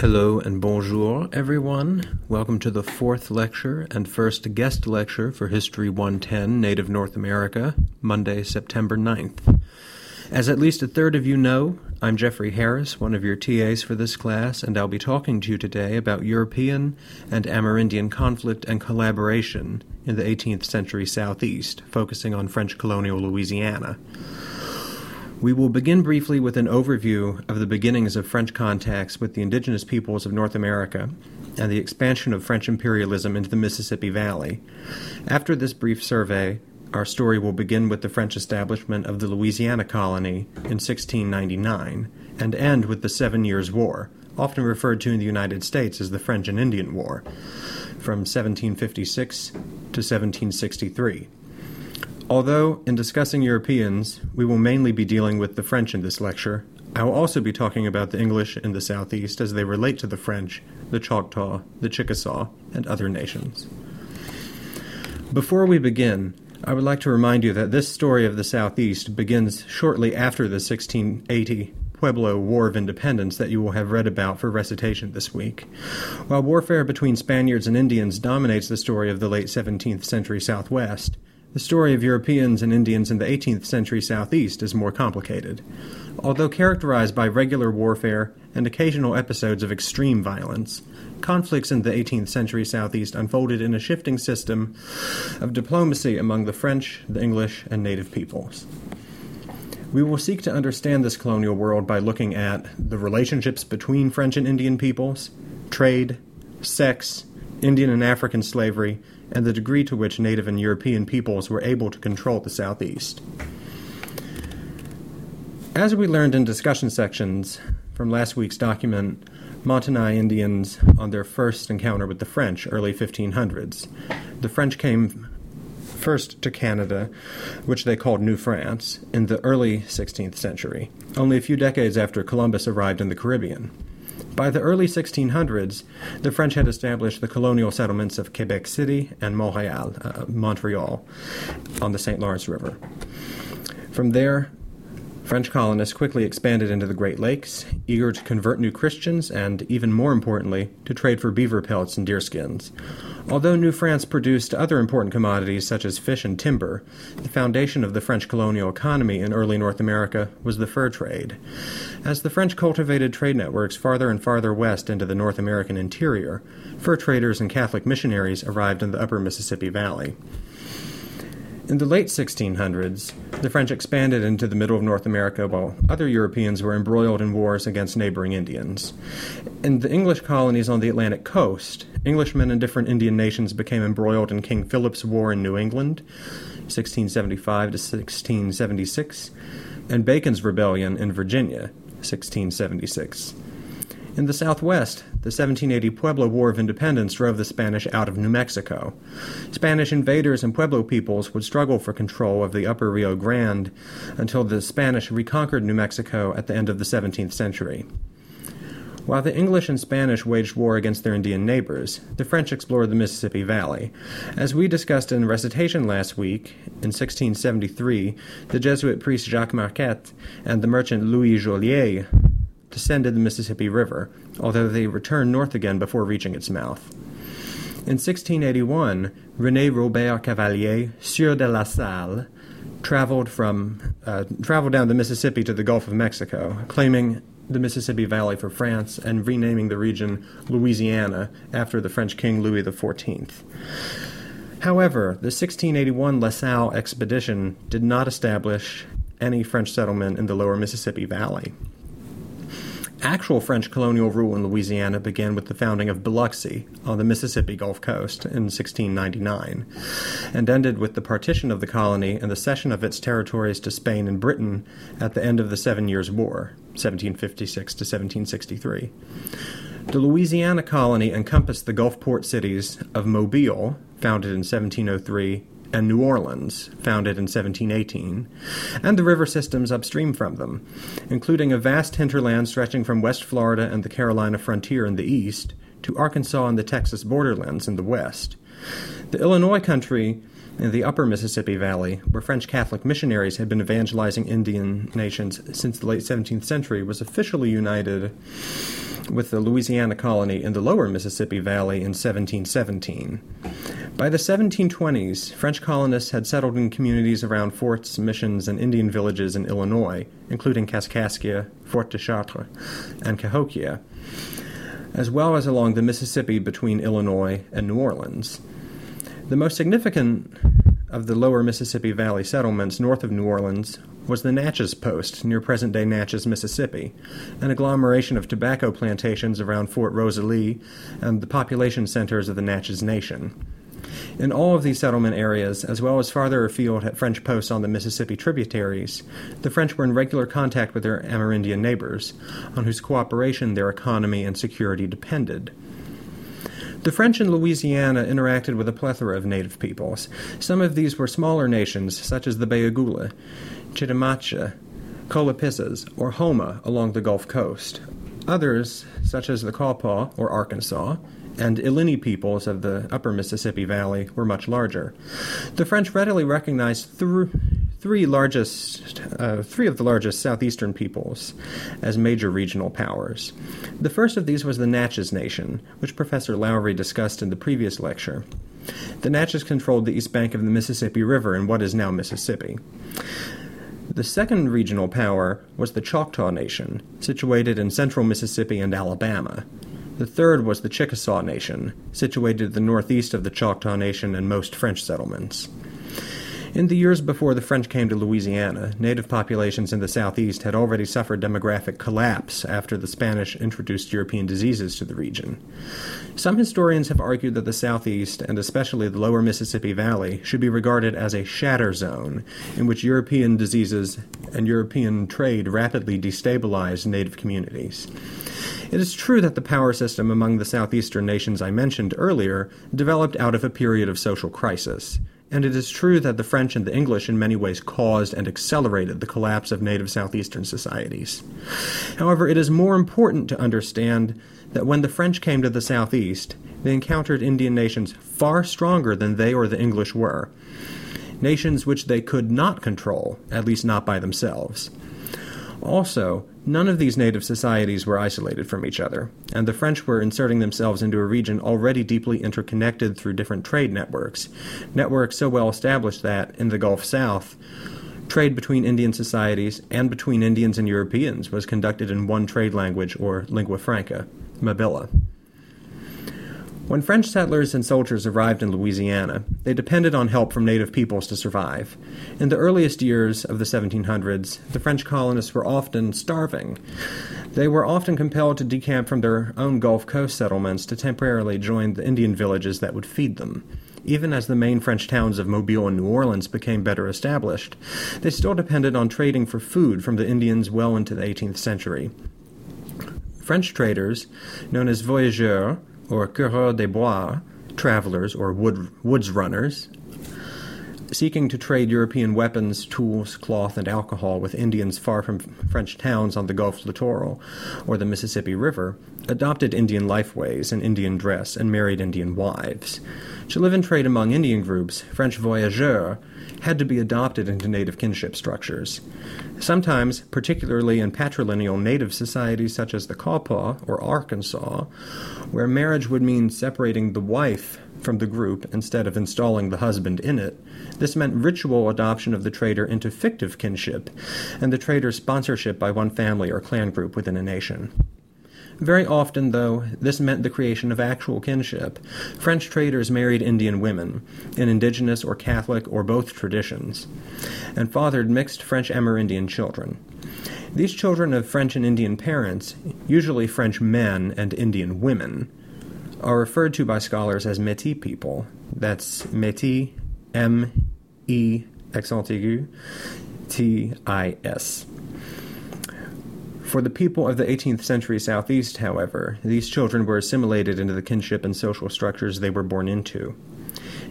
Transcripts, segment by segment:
Hello and bonjour, everyone. Welcome to the fourth lecture and first guest lecture for History 110 Native North America, Monday, September 9th. As at least a third of you know, I'm Jeffrey Harris, one of your TAs for this class, and I'll be talking to you today about European and Amerindian conflict and collaboration in the 18th century Southeast, focusing on French colonial Louisiana. We will begin briefly with an overview of the beginnings of French contacts with the indigenous peoples of North America and the expansion of French imperialism into the Mississippi Valley. After this brief survey, our story will begin with the French establishment of the Louisiana colony in 1699 and end with the Seven Years' War, often referred to in the United States as the French and Indian War, from 1756 to 1763. Although, in discussing Europeans, we will mainly be dealing with the French in this lecture, I will also be talking about the English in the Southeast as they relate to the French, the Choctaw, the Chickasaw, and other nations. Before we begin, I would like to remind you that this story of the Southeast begins shortly after the 1680 Pueblo War of Independence that you will have read about for recitation this week. While warfare between Spaniards and Indians dominates the story of the late 17th century Southwest, the story of Europeans and Indians in the 18th century Southeast is more complicated. Although characterized by regular warfare and occasional episodes of extreme violence, conflicts in the 18th century Southeast unfolded in a shifting system of diplomacy among the French, the English, and native peoples. We will seek to understand this colonial world by looking at the relationships between French and Indian peoples, trade, sex, Indian and African slavery, and the degree to which Native and European peoples were able to control the Southeast. As we learned in discussion sections from last week's document, Montagnais Indians on their first encounter with the French, early 1500s. The French came first to Canada, which they called New France, in the early 16th century, only a few decades after Columbus arrived in the Caribbean. By the early 1600s, the French had established the colonial settlements of Quebec City and Montreal, uh, Montreal on the St. Lawrence River. From there, French colonists quickly expanded into the Great Lakes, eager to convert new Christians and, even more importantly, to trade for beaver pelts and deerskins. Although New France produced other important commodities such as fish and timber, the foundation of the French colonial economy in early North America was the fur trade. As the French cultivated trade networks farther and farther west into the North American interior, fur traders and Catholic missionaries arrived in the upper Mississippi Valley. In the late 1600s, the French expanded into the middle of North America while other Europeans were embroiled in wars against neighboring Indians. In the English colonies on the Atlantic coast, Englishmen and different Indian nations became embroiled in King Philip's War in New England, 1675 to 1676, and Bacon's Rebellion in Virginia, 1676. In the Southwest, the 1780 Pueblo War of Independence drove the Spanish out of New Mexico. Spanish invaders and Pueblo peoples would struggle for control of the upper Rio Grande until the Spanish reconquered New Mexico at the end of the 17th century. While the English and Spanish waged war against their Indian neighbors, the French explored the Mississippi Valley. As we discussed in recitation last week, in 1673, the Jesuit priest Jacques Marquette and the merchant Louis Joliet descended the Mississippi River, although they returned north again before reaching its mouth. In 1681, René Robert Cavelier, Sieur de la Salle, traveled from uh, traveled down the Mississippi to the Gulf of Mexico, claiming the Mississippi Valley for France and renaming the region Louisiana after the French King Louis XIV. However, the 1681 La Salle expedition did not establish any French settlement in the lower Mississippi Valley. Actual French colonial rule in Louisiana began with the founding of Biloxi on the Mississippi Gulf Coast in 1699 and ended with the partition of the colony and the cession of its territories to Spain and Britain at the end of the Seven Years' War, 1756 to 1763. The Louisiana colony encompassed the Gulf port cities of Mobile, founded in 1703, and New Orleans, founded in 1718, and the river systems upstream from them, including a vast hinterland stretching from West Florida and the Carolina frontier in the east to Arkansas and the Texas borderlands in the west. The Illinois country in the upper Mississippi Valley, where French Catholic missionaries had been evangelizing Indian nations since the late 17th century, was officially united with the Louisiana colony in the lower Mississippi Valley in 1717. By the 1720s, French colonists had settled in communities around forts, missions, and Indian villages in Illinois, including Kaskaskia, Fort de Chartres, and Cahokia, as well as along the Mississippi between Illinois and New Orleans. The most significant of the lower Mississippi Valley settlements north of New Orleans was the Natchez Post near present day Natchez, Mississippi, an agglomeration of tobacco plantations around Fort Rosalie and the population centers of the Natchez Nation. In all of these settlement areas, as well as farther afield at French posts on the Mississippi tributaries, the French were in regular contact with their Amerindian neighbors, on whose cooperation their economy and security depended. The French in Louisiana interacted with a plethora of native peoples. Some of these were smaller nations, such as the Bayogoula, Chitimacha, Colapissas, or Houma along the Gulf Coast. Others, such as the Quapaw, or Arkansas, and Illini peoples of the upper Mississippi Valley were much larger. The French readily recognized th- three largest, uh, three of the largest southeastern peoples as major regional powers. The first of these was the Natchez Nation, which Professor Lowry discussed in the previous lecture. The Natchez controlled the east bank of the Mississippi River in what is now Mississippi. The second regional power was the Choctaw Nation, situated in central Mississippi and Alabama. The third was the Chickasaw Nation, situated to the northeast of the Choctaw Nation and most French settlements. In the years before the French came to Louisiana, native populations in the southeast had already suffered demographic collapse after the Spanish introduced European diseases to the region. Some historians have argued that the southeast, and especially the lower Mississippi Valley, should be regarded as a shatter zone in which European diseases and European trade rapidly destabilized native communities. It is true that the power system among the southeastern nations I mentioned earlier developed out of a period of social crisis and it is true that the French and the English in many ways caused and accelerated the collapse of native southeastern societies. However, it is more important to understand that when the French came to the southeast, they encountered Indian nations far stronger than they or the English were, nations which they could not control, at least not by themselves. Also, none of these native societies were isolated from each other, and the French were inserting themselves into a region already deeply interconnected through different trade networks, networks so well established that, in the Gulf South, trade between Indian societies and between Indians and Europeans was conducted in one trade language or lingua franca, Mabilla. When French settlers and soldiers arrived in Louisiana, they depended on help from native peoples to survive. In the earliest years of the 1700s, the French colonists were often starving. They were often compelled to decamp from their own Gulf Coast settlements to temporarily join the Indian villages that would feed them. Even as the main French towns of Mobile and New Orleans became better established, they still depended on trading for food from the Indians well into the 18th century. French traders, known as voyageurs, or coureurs des bois, travelers or wood, woods runners, seeking to trade European weapons, tools, cloth, and alcohol with Indians far from French towns on the Gulf littoral or the Mississippi River, adopted Indian lifeways and Indian dress and married Indian wives. To live and trade among Indian groups, French voyageurs had to be adopted into native kinship structures. Sometimes, particularly in patrilineal native societies such as the Quapaw or Arkansas, where marriage would mean separating the wife from the group instead of installing the husband in it, this meant ritual adoption of the trader into fictive kinship and the trader's sponsorship by one family or clan group within a nation. Very often, though, this meant the creation of actual kinship. French traders married Indian women, in indigenous or Catholic or both traditions, and fathered mixed French Amerindian children. These children of French and Indian parents, usually French men and Indian women, are referred to by scholars as Metis people. That's Metis, M E accent aigu, T I S. For the people of the 18th century Southeast, however, these children were assimilated into the kinship and social structures they were born into.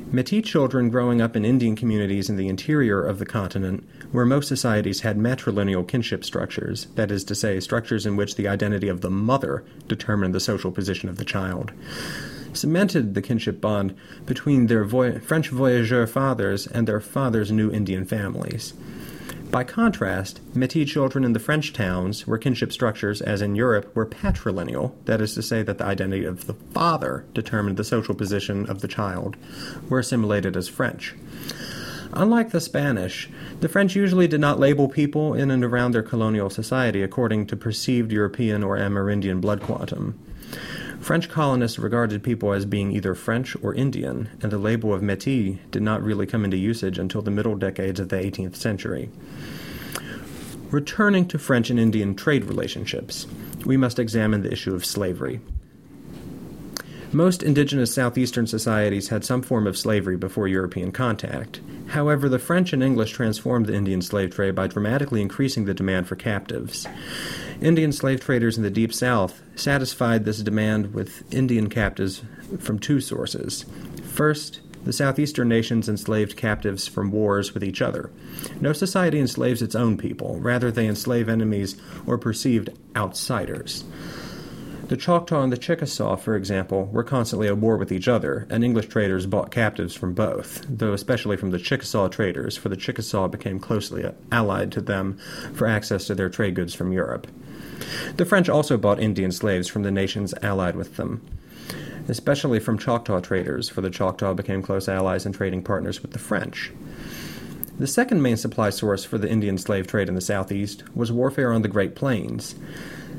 Metis children growing up in Indian communities in the interior of the continent, where most societies had matrilineal kinship structures, that is to say, structures in which the identity of the mother determined the social position of the child. cemented the kinship bond between their voy- French voyageur fathers and their fathers' new Indian families. By contrast, Métis children in the French towns, where kinship structures, as in Europe, were patrilineal, that is to say, that the identity of the father determined the social position of the child, were assimilated as French. Unlike the Spanish, the French usually did not label people in and around their colonial society according to perceived European or Amerindian blood quantum. French colonists regarded people as being either French or Indian, and the label of Métis did not really come into usage until the middle decades of the 18th century. Returning to French and Indian trade relationships, we must examine the issue of slavery. Most indigenous southeastern societies had some form of slavery before European contact. However, the French and English transformed the Indian slave trade by dramatically increasing the demand for captives. Indian slave traders in the Deep South satisfied this demand with Indian captives from two sources. First, the southeastern nations enslaved captives from wars with each other. No society enslaves its own people, rather, they enslave enemies or perceived outsiders. The Choctaw and the Chickasaw, for example, were constantly at war with each other, and English traders bought captives from both, though especially from the Chickasaw traders, for the Chickasaw became closely allied to them for access to their trade goods from Europe. The French also bought Indian slaves from the nations allied with them, especially from Choctaw traders, for the Choctaw became close allies and trading partners with the French. The second main supply source for the Indian slave trade in the Southeast was warfare on the Great Plains.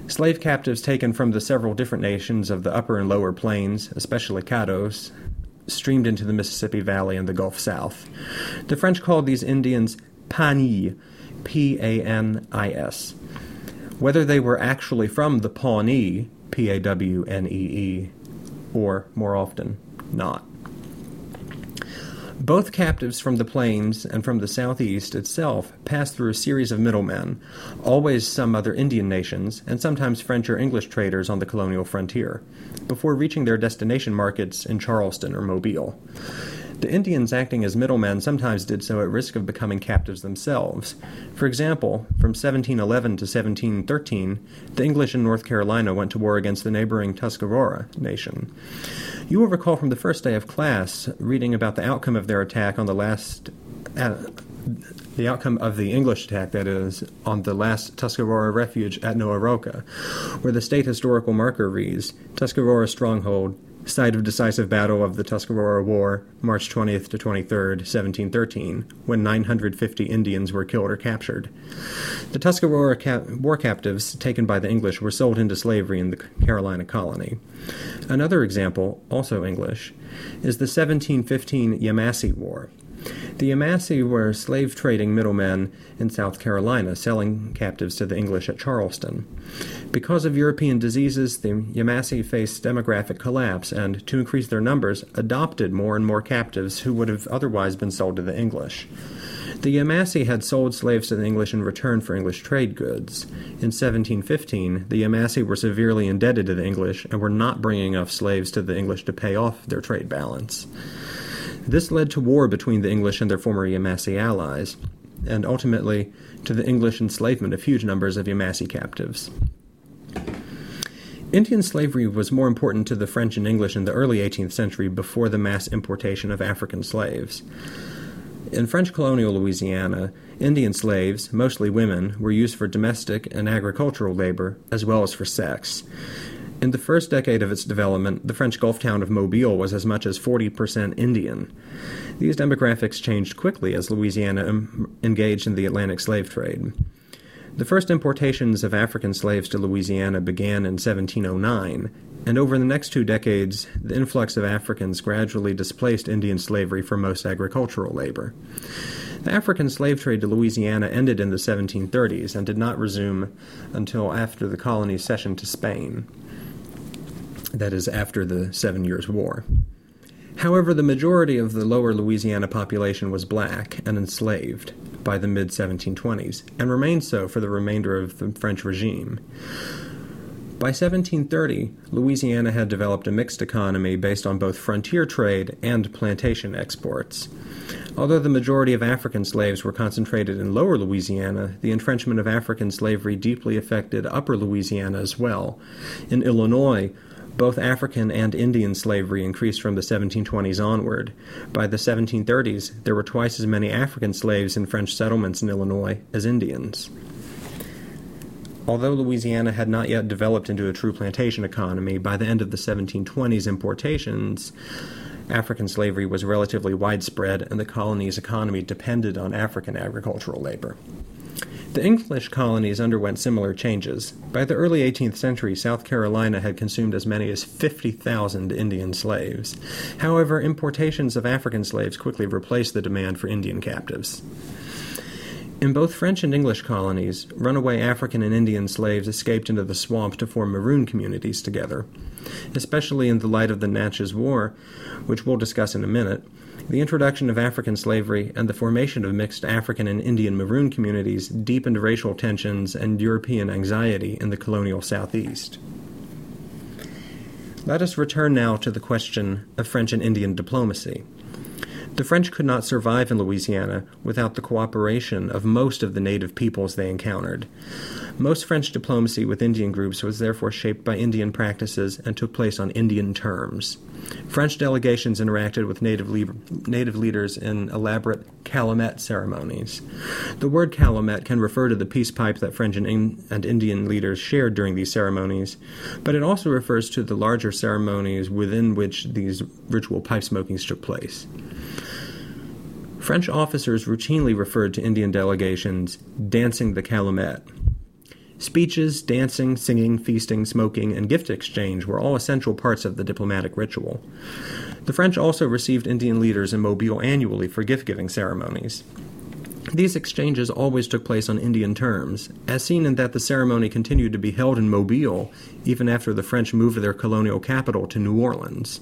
Slave captives taken from the several different nations of the upper and lower plains, especially Caddos, streamed into the Mississippi Valley and the Gulf South. The French called these Indians Panis, P A N I S. Whether they were actually from the Pawnee, P A W N E E, or more often, not. Both captives from the plains and from the southeast itself passed through a series of middlemen, always some other Indian nations, and sometimes French or English traders on the colonial frontier, before reaching their destination markets in Charleston or Mobile. The Indians acting as middlemen sometimes did so at risk of becoming captives themselves. For example, from 1711 to 1713, the English in North Carolina went to war against the neighboring Tuscarora nation. You will recall from the first day of class reading about the outcome of their attack on the last. Uh, the outcome of the English attack, that is, on the last Tuscarora refuge at Neoheroka, where the state historical marker reads Tuscarora stronghold, site of decisive battle of the Tuscarora War, March 20th to 23rd, 1713, when 950 Indians were killed or captured. The Tuscarora war captives taken by the English were sold into slavery in the Carolina colony. Another example, also English, is the 1715 Yamasee War. The Yamasee were slave trading middlemen in South Carolina, selling captives to the English at Charleston. Because of European diseases, the Yamasee faced demographic collapse and, to increase their numbers, adopted more and more captives who would have otherwise been sold to the English. The Yamasee had sold slaves to the English in return for English trade goods. In 1715, the Yamasee were severely indebted to the English and were not bringing enough slaves to the English to pay off their trade balance. This led to war between the English and their former Yamasee allies, and ultimately to the English enslavement of huge numbers of Yamasee captives. Indian slavery was more important to the French and English in the early 18th century before the mass importation of African slaves. In French colonial Louisiana, Indian slaves, mostly women, were used for domestic and agricultural labor as well as for sex. In the first decade of its development, the French Gulf town of Mobile was as much as 40% Indian. These demographics changed quickly as Louisiana engaged in the Atlantic slave trade. The first importations of African slaves to Louisiana began in 1709, and over the next two decades, the influx of Africans gradually displaced Indian slavery for most agricultural labor. The African slave trade to Louisiana ended in the 1730s and did not resume until after the colony's cession to Spain that is, after the Seven Years' War. However, the majority of the lower Louisiana population was black and enslaved by the mid 1720s, and remained so for the remainder of the French regime. By 1730, Louisiana had developed a mixed economy based on both frontier trade and plantation exports. Although the majority of African slaves were concentrated in lower Louisiana, the entrenchment of African slavery deeply affected upper Louisiana as well. In Illinois, Both African and Indian slavery increased from the 1720s onward. By the 1730s, there were twice as many African slaves in French settlements in Illinois as Indians. Although Louisiana had not yet developed into a true plantation economy, by the end of the 1720s, importations African slavery was relatively widespread, and the colony's economy depended on African agricultural labor. The English colonies underwent similar changes. By the early 18th century, South Carolina had consumed as many as 50,000 Indian slaves. However, importations of African slaves quickly replaced the demand for Indian captives. In both French and English colonies, runaway African and Indian slaves escaped into the swamp to form maroon communities together. Especially in the light of the Natchez War, which we'll discuss in a minute, the introduction of African slavery and the formation of mixed African and Indian maroon communities deepened racial tensions and European anxiety in the colonial Southeast. Let us return now to the question of French and Indian diplomacy. The French could not survive in Louisiana without the cooperation of most of the native peoples they encountered. Most French diplomacy with Indian groups was therefore shaped by Indian practices and took place on Indian terms. French delegations interacted with native, le- native leaders in elaborate calumet ceremonies. The word calumet can refer to the peace pipe that French and, in- and Indian leaders shared during these ceremonies, but it also refers to the larger ceremonies within which these ritual pipe smokings took place. French officers routinely referred to Indian delegations dancing the calumet. Speeches, dancing, singing, feasting, smoking, and gift exchange were all essential parts of the diplomatic ritual. The French also received Indian leaders in Mobile annually for gift giving ceremonies. These exchanges always took place on Indian terms, as seen in that the ceremony continued to be held in Mobile even after the French moved their colonial capital to New Orleans.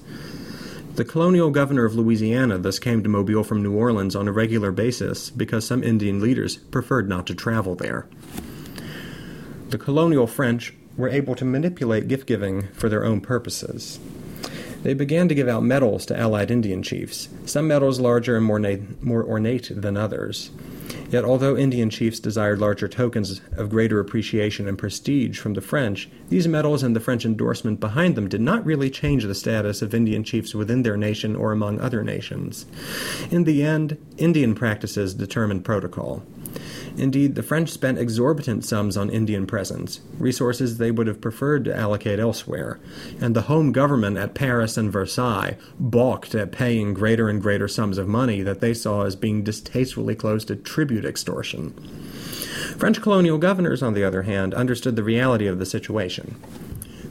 The colonial governor of Louisiana thus came to Mobile from New Orleans on a regular basis because some Indian leaders preferred not to travel there. The colonial French were able to manipulate gift giving for their own purposes. They began to give out medals to allied Indian chiefs, some medals larger and more, na- more ornate than others. Yet, although Indian chiefs desired larger tokens of greater appreciation and prestige from the French, these medals and the French endorsement behind them did not really change the status of Indian chiefs within their nation or among other nations. In the end, Indian practices determined protocol. Indeed, the French spent exorbitant sums on Indian presents, resources they would have preferred to allocate elsewhere, and the home government at Paris and Versailles balked at paying greater and greater sums of money that they saw as being distastefully close to tribute extortion. French colonial governors, on the other hand, understood the reality of the situation.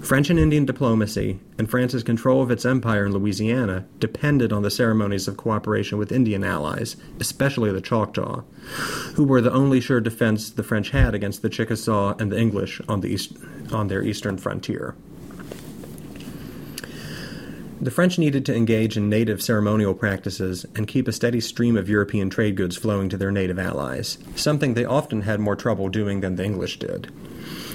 French and Indian diplomacy and France's control of its empire in Louisiana depended on the ceremonies of cooperation with Indian allies, especially the Choctaw, who were the only sure defense the French had against the Chickasaw and the English on, the east, on their eastern frontier. The French needed to engage in native ceremonial practices and keep a steady stream of European trade goods flowing to their native allies, something they often had more trouble doing than the English did.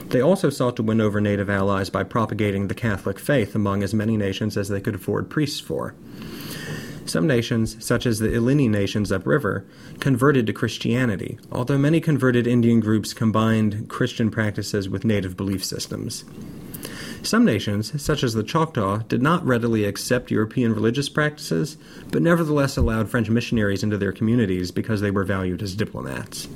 They also sought to win over native allies by propagating the Catholic faith among as many nations as they could afford priests for. Some nations, such as the Illini nations upriver, converted to Christianity, although many converted Indian groups combined Christian practices with native belief systems. Some nations, such as the Choctaw, did not readily accept European religious practices, but nevertheless allowed French missionaries into their communities because they were valued as diplomats.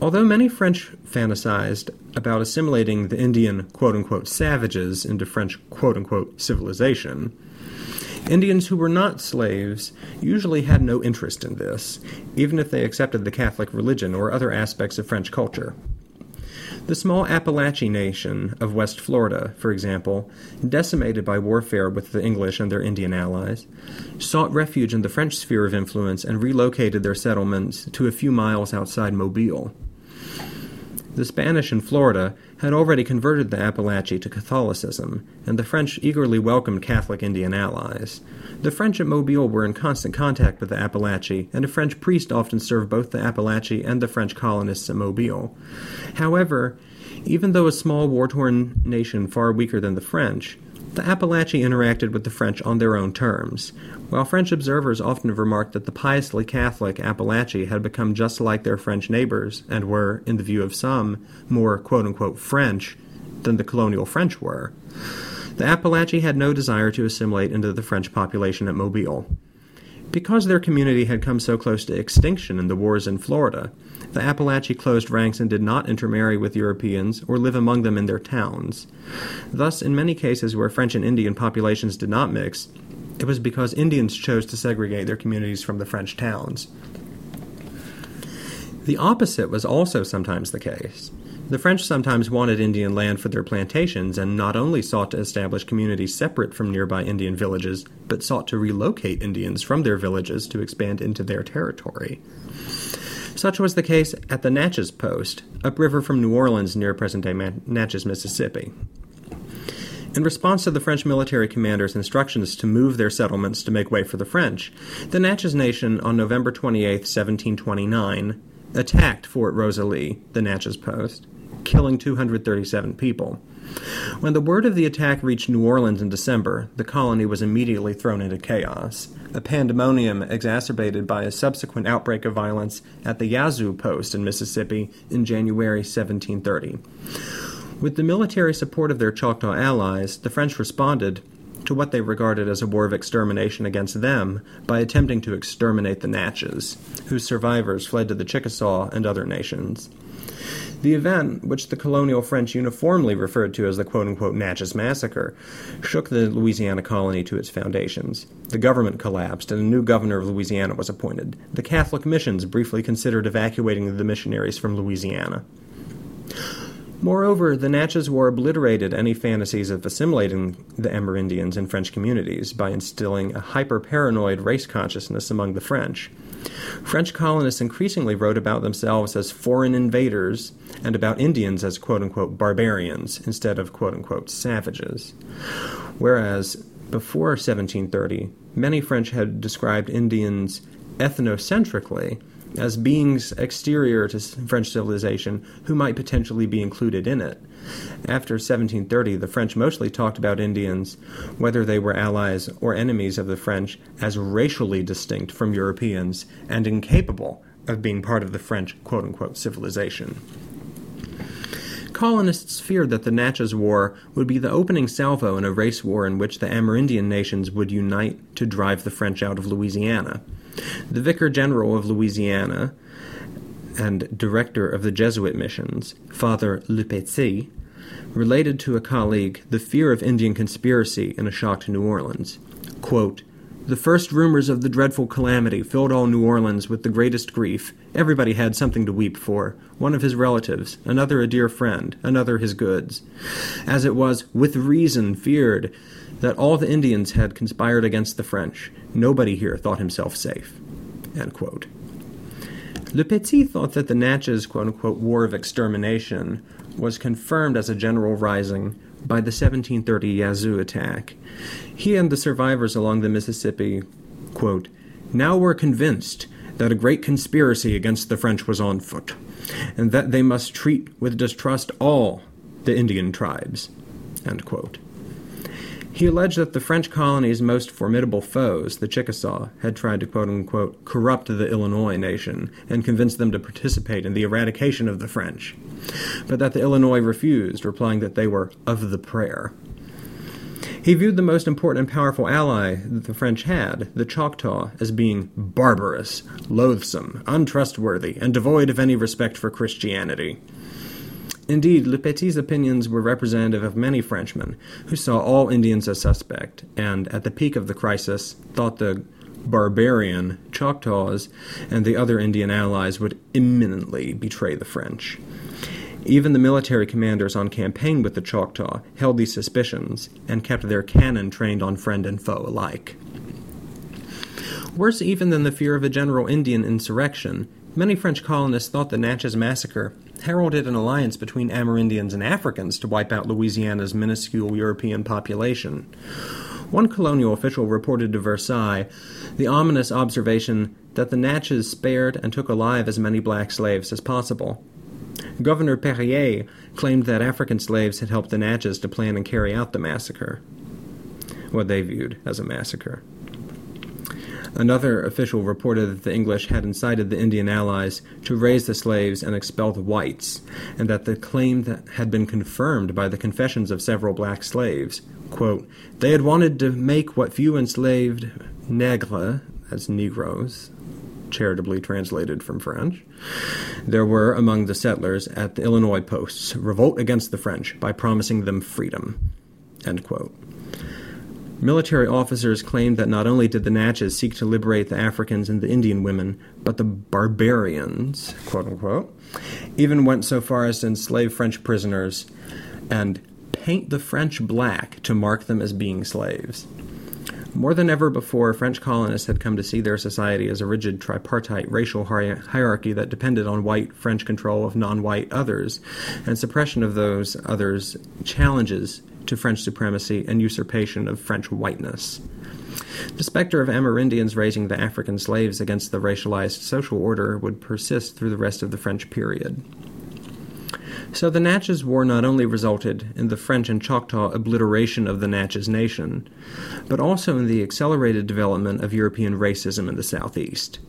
Although many French fantasized about assimilating the Indian quote unquote savages into French quote unquote civilization, Indians who were not slaves usually had no interest in this, even if they accepted the Catholic religion or other aspects of French culture. The small Appalachian nation of West Florida, for example, decimated by warfare with the English and their Indian allies, sought refuge in the French sphere of influence and relocated their settlements to a few miles outside Mobile. The Spanish in Florida had already converted the Apalachee to Catholicism, and the French eagerly welcomed Catholic Indian allies. The French at Mobile were in constant contact with the Apalachee, and a French priest often served both the Apalachee and the French colonists at Mobile. However, even though a small war torn nation far weaker than the French, the Apalachee interacted with the French on their own terms. While French observers often remarked that the piously Catholic Apalachee had become just like their French neighbors and were, in the view of some, more quote unquote French, than the colonial French were. The Apalachee had no desire to assimilate into the French population at Mobile. Because their community had come so close to extinction in the wars in Florida, the Apalachee closed ranks and did not intermarry with Europeans or live among them in their towns. Thus, in many cases where French and Indian populations did not mix, it was because Indians chose to segregate their communities from the French towns. The opposite was also sometimes the case. The French sometimes wanted Indian land for their plantations and not only sought to establish communities separate from nearby Indian villages, but sought to relocate Indians from their villages to expand into their territory. Such was the case at the Natchez Post, upriver from New Orleans near present day Natchez, Mississippi. In response to the French military commander's instructions to move their settlements to make way for the French, the Natchez Nation on November 28, 1729, attacked Fort Rosalie, the Natchez Post, killing 237 people. When the word of the attack reached New Orleans in December, the colony was immediately thrown into chaos, a pandemonium exacerbated by a subsequent outbreak of violence at the Yazoo Post in Mississippi in January 1730. With the military support of their Choctaw allies, the French responded to what they regarded as a war of extermination against them by attempting to exterminate the Natchez, whose survivors fled to the Chickasaw and other nations. The event, which the colonial French uniformly referred to as the quote unquote Natchez Massacre, shook the Louisiana colony to its foundations. The government collapsed, and a new governor of Louisiana was appointed. The Catholic missions briefly considered evacuating the missionaries from Louisiana. Moreover, the Natchez War obliterated any fantasies of assimilating the Amerindians in French communities by instilling a hyper paranoid race consciousness among the French. French colonists increasingly wrote about themselves as foreign invaders and about Indians as quote unquote barbarians instead of quote unquote savages. Whereas before 1730, many French had described Indians ethnocentrically as beings exterior to French civilization who might potentially be included in it. After 1730, the French mostly talked about Indians, whether they were allies or enemies of the French, as racially distinct from Europeans and incapable of being part of the French quote unquote civilization. Colonists feared that the Natchez War would be the opening salvo in a race war in which the Amerindian nations would unite to drive the French out of Louisiana. The Vicar General of Louisiana and director of the Jesuit missions, Father Le related to a colleague the fear of Indian conspiracy in a shock to New Orleans. Quote, the first rumors of the dreadful calamity filled all New Orleans with the greatest grief. Everybody had something to weep for one of his relatives, another a dear friend, another his goods. As it was, with reason, feared that all the Indians had conspired against the French. Nobody here thought himself safe. Le Petit thought that the Natchez quote-unquote war of extermination was confirmed as a general rising by the 1730 Yazoo attack. He and the survivors along the Mississippi, quote, now were convinced that a great conspiracy against the French was on foot, and that they must treat with distrust all the Indian tribes. End quote. He alleged that the French colony's most formidable foes, the Chickasaw, had tried to quote unquote corrupt the Illinois nation and convince them to participate in the eradication of the French, but that the Illinois refused, replying that they were of the prayer. He viewed the most important and powerful ally that the French had, the Choctaw, as being barbarous, loathsome, untrustworthy, and devoid of any respect for Christianity. Indeed, Le Petit's opinions were representative of many Frenchmen who saw all Indians as suspect, and at the peak of the crisis thought the barbarian Choctaws and the other Indian allies would imminently betray the French. Even the military commanders on campaign with the Choctaw held these suspicions and kept their cannon trained on friend and foe alike. Worse even than the fear of a general Indian insurrection, many French colonists thought the Natchez massacre heralded an alliance between Amerindians and Africans to wipe out Louisiana's minuscule European population. One colonial official reported to Versailles the ominous observation that the Natchez spared and took alive as many black slaves as possible. Governor Périer claimed that African slaves had helped the Natchez to plan and carry out the massacre, what they viewed as a massacre. Another official reported that the English had incited the Indian allies to raise the slaves and expel the whites, and that the claim that had been confirmed by the confessions of several black slaves. Quote, they had wanted to make what few enslaved nègres, as Negroes, charitably translated from French, there were among the settlers at the Illinois posts revolt against the French by promising them freedom. Military officers claimed that not only did the Natchez seek to liberate the Africans and the Indian women, but the barbarians, quote unquote, even went so far as to enslave French prisoners and paint the French black to mark them as being slaves. More than ever before, French colonists had come to see their society as a rigid tripartite racial hierarchy that depended on white French control of non white others, and suppression of those others challenges to French supremacy and usurpation of French whiteness. The specter of Amerindians raising the African slaves against the racialized social order would persist through the rest of the French period. So the Natchez War not only resulted in the French and Choctaw obliteration of the Natchez Nation, but also in the accelerated development of European racism in the Southeast.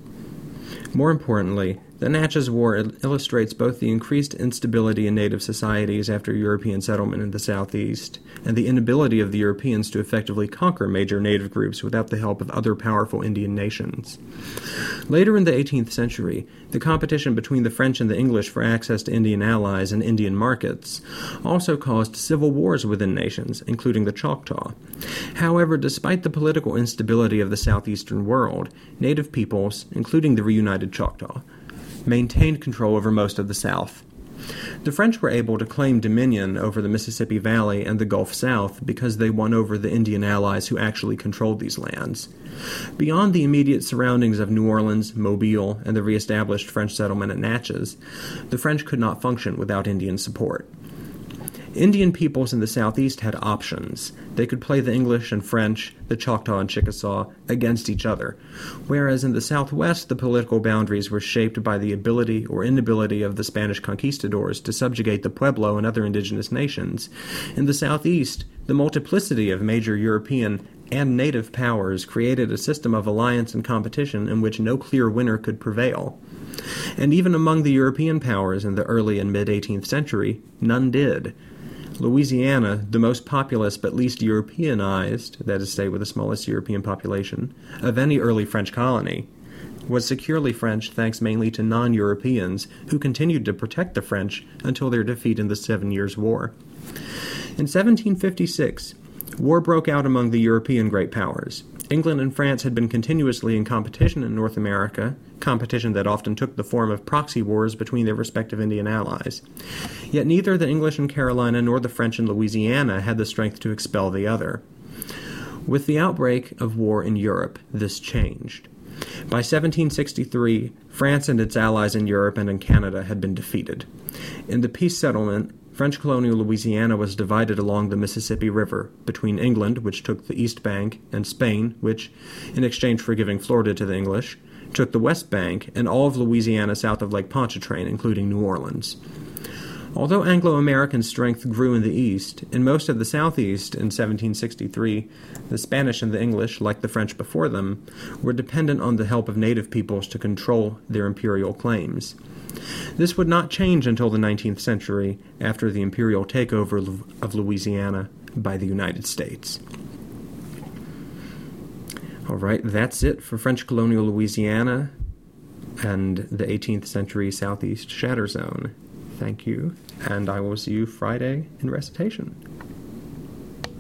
More importantly, the Natchez War illustrates both the increased instability in native societies after European settlement in the southeast and the inability of the Europeans to effectively conquer major native groups without the help of other powerful Indian nations. Later in the 18th century, the competition between the French and the English for access to Indian allies and Indian markets also caused civil wars within nations, including the Choctaw. However, despite the political instability of the southeastern world, native peoples, including the reunited Choctaw, maintained control over most of the South. The French were able to claim dominion over the Mississippi Valley and the Gulf South because they won over the Indian allies who actually controlled these lands. Beyond the immediate surroundings of New Orleans, Mobile, and the reestablished French settlement at Natchez, the French could not function without Indian support. Indian peoples in the southeast had options. They could play the English and French, the Choctaw and Chickasaw, against each other, whereas in the southwest the political boundaries were shaped by the ability or inability of the Spanish conquistadors to subjugate the Pueblo and other indigenous nations. In the southeast, the multiplicity of major European and native powers created a system of alliance and competition in which no clear winner could prevail. And even among the European powers in the early and mid 18th century, none did. Louisiana, the most populous but least Europeanized, that is say, with the smallest European population, of any early French colony, was securely French thanks mainly to non Europeans who continued to protect the French until their defeat in the Seven Years' War. In 1756, war broke out among the European great powers. England and France had been continuously in competition in North America, competition that often took the form of proxy wars between their respective Indian allies. Yet neither the English in Carolina nor the French in Louisiana had the strength to expel the other. With the outbreak of war in Europe, this changed. By 1763, France and its allies in Europe and in Canada had been defeated. In the peace settlement, French colonial Louisiana was divided along the Mississippi River between England, which took the east bank, and Spain, which, in exchange for giving Florida to the English, took the west bank and all of Louisiana south of Lake Pontchartrain, including New Orleans. Although Anglo American strength grew in the east, in most of the southeast in 1763, the Spanish and the English, like the French before them, were dependent on the help of native peoples to control their imperial claims. This would not change until the 19th century, after the imperial takeover of Louisiana by the United States. All right, that's it for French colonial Louisiana and the 18th century Southeast Shatter Zone. Thank you, and I will see you Friday in recitation.